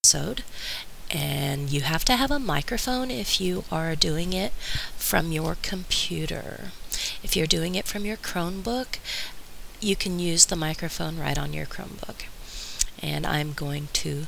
episode. And you have to have a microphone if you are doing it from your computer. If you're doing it from your Chromebook, you can use the microphone right on your Chromebook. And I'm going to